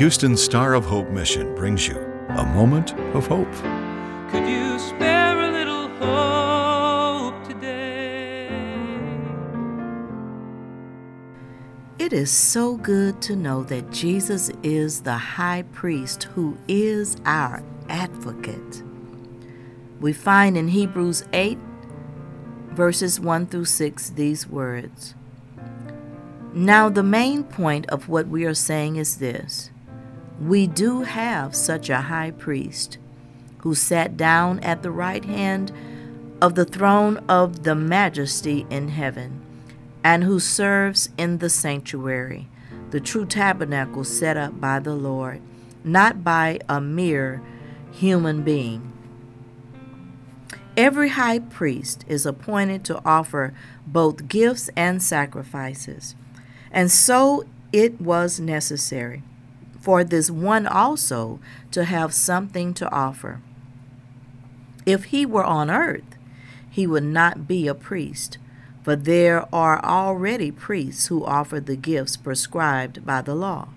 Houston's Star of Hope mission brings you a moment of hope. Could you spare a little hope today? It is so good to know that Jesus is the high priest who is our advocate. We find in Hebrews 8, verses 1 through 6, these words. Now, the main point of what we are saying is this we do have such a high priest who sat down at the right hand of the throne of the majesty in heaven, and who serves in the sanctuary, the true tabernacle set up by the Lord, not by a mere human being. Every high priest is appointed to offer both gifts and sacrifices, and so it was necessary for this one also to have something to offer. If he were on earth, he would not be a priest, for there are already priests who offer the gifts prescribed by the law.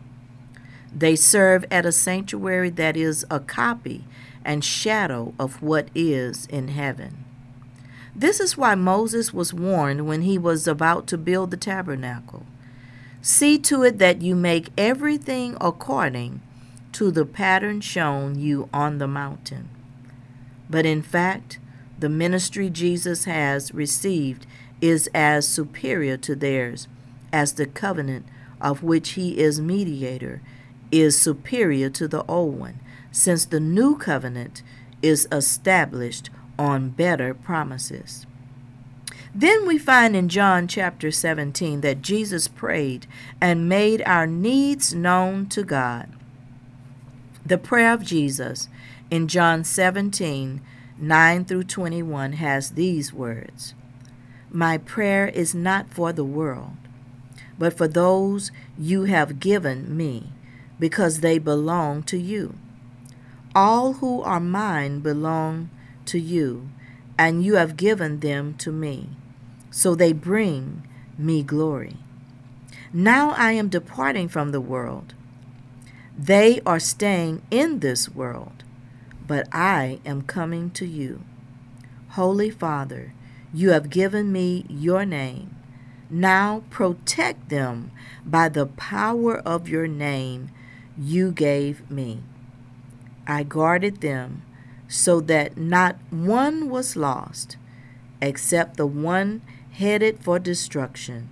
They serve at a sanctuary that is a copy and shadow of what is in heaven. This is why Moses was warned when he was about to build the tabernacle. See to it that you make everything according to the pattern shown you on the mountain. But in fact, the ministry Jesus has received is as superior to theirs as the covenant of which he is mediator is superior to the old one, since the new covenant is established on better promises. Then we find in John chapter 17 that Jesus prayed and made our needs known to God. The prayer of Jesus in John 17 9 through 21 has these words My prayer is not for the world, but for those you have given me, because they belong to you. All who are mine belong to you, and you have given them to me so they bring me glory. Now I am departing from the world. They are staying in this world, but I am coming to you. Holy Father, you have given me your name. Now protect them by the power of your name you gave me. I guarded them so that not one was lost except the one headed for destruction,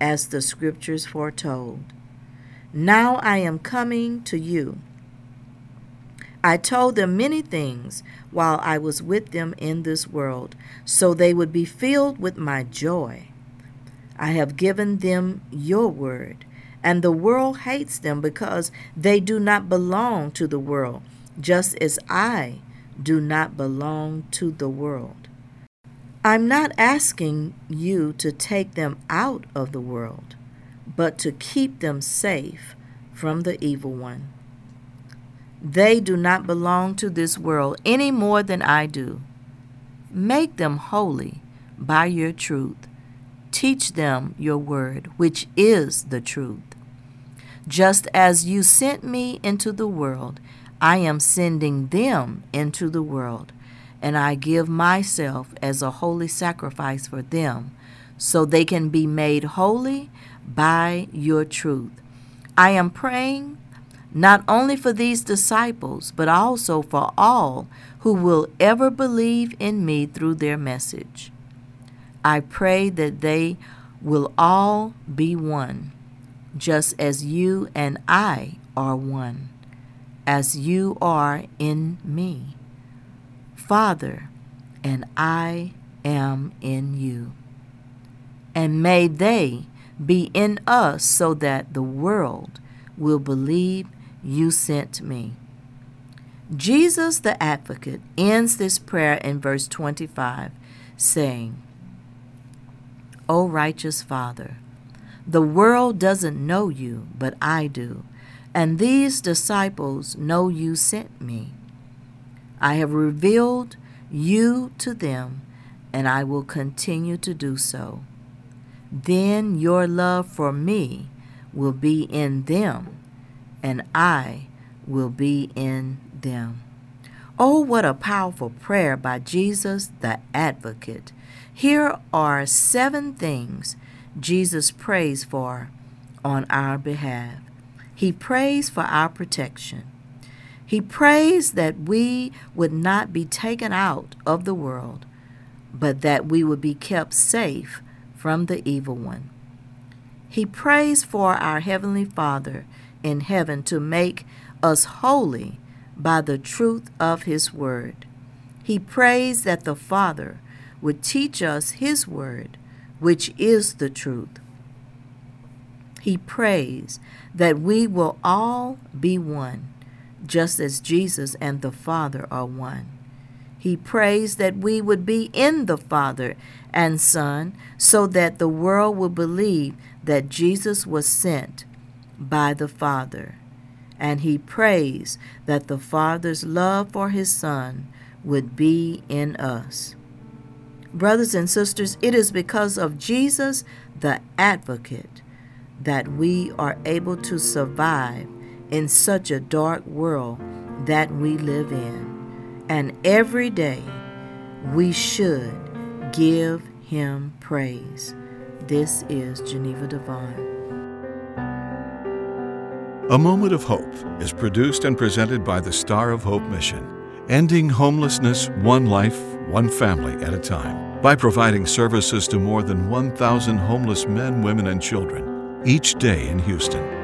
as the scriptures foretold. Now I am coming to you. I told them many things while I was with them in this world, so they would be filled with my joy. I have given them your word, and the world hates them because they do not belong to the world, just as I do not belong to the world. I'm not asking you to take them out of the world, but to keep them safe from the evil one. They do not belong to this world any more than I do. Make them holy by your truth. Teach them your word, which is the truth. Just as you sent me into the world, I am sending them into the world and I give myself as a holy sacrifice for them, so they can be made holy by your truth. I am praying not only for these disciples, but also for all who will ever believe in me through their message. I pray that they will all be one, just as you and I are one, as you are in me. Father, and I am in you. And may they be in us so that the world will believe you sent me. Jesus the advocate ends this prayer in verse 25, saying, O righteous Father, the world doesn't know you, but I do, and these disciples know you sent me. I have revealed you to them, and I will continue to do so. Then your love for me will be in them, and I will be in them. Oh, what a powerful prayer by Jesus the Advocate. Here are seven things Jesus prays for on our behalf. He prays for our protection. He prays that we would not be taken out of the world, but that we would be kept safe from the evil one. He prays for our Heavenly Father in heaven to make us holy by the truth of His Word. He prays that the Father would teach us His Word, which is the truth. He prays that we will all be one, just as Jesus and the Father are one. He prays that we would be in the Father and Son so that the world would believe that Jesus was sent by the Father. And he prays that the Father's love for his Son would be in us. Brothers and sisters, it is because of Jesus, the advocate, that we are able to survive in such a dark world that we live in. And every day we should give him praise. This is Geneva Devine. A Moment of Hope is produced and presented by the Star of Hope Mission, ending homelessness one life, one family at a time, by providing services to more than 1,000 homeless men, women, and children each day in Houston.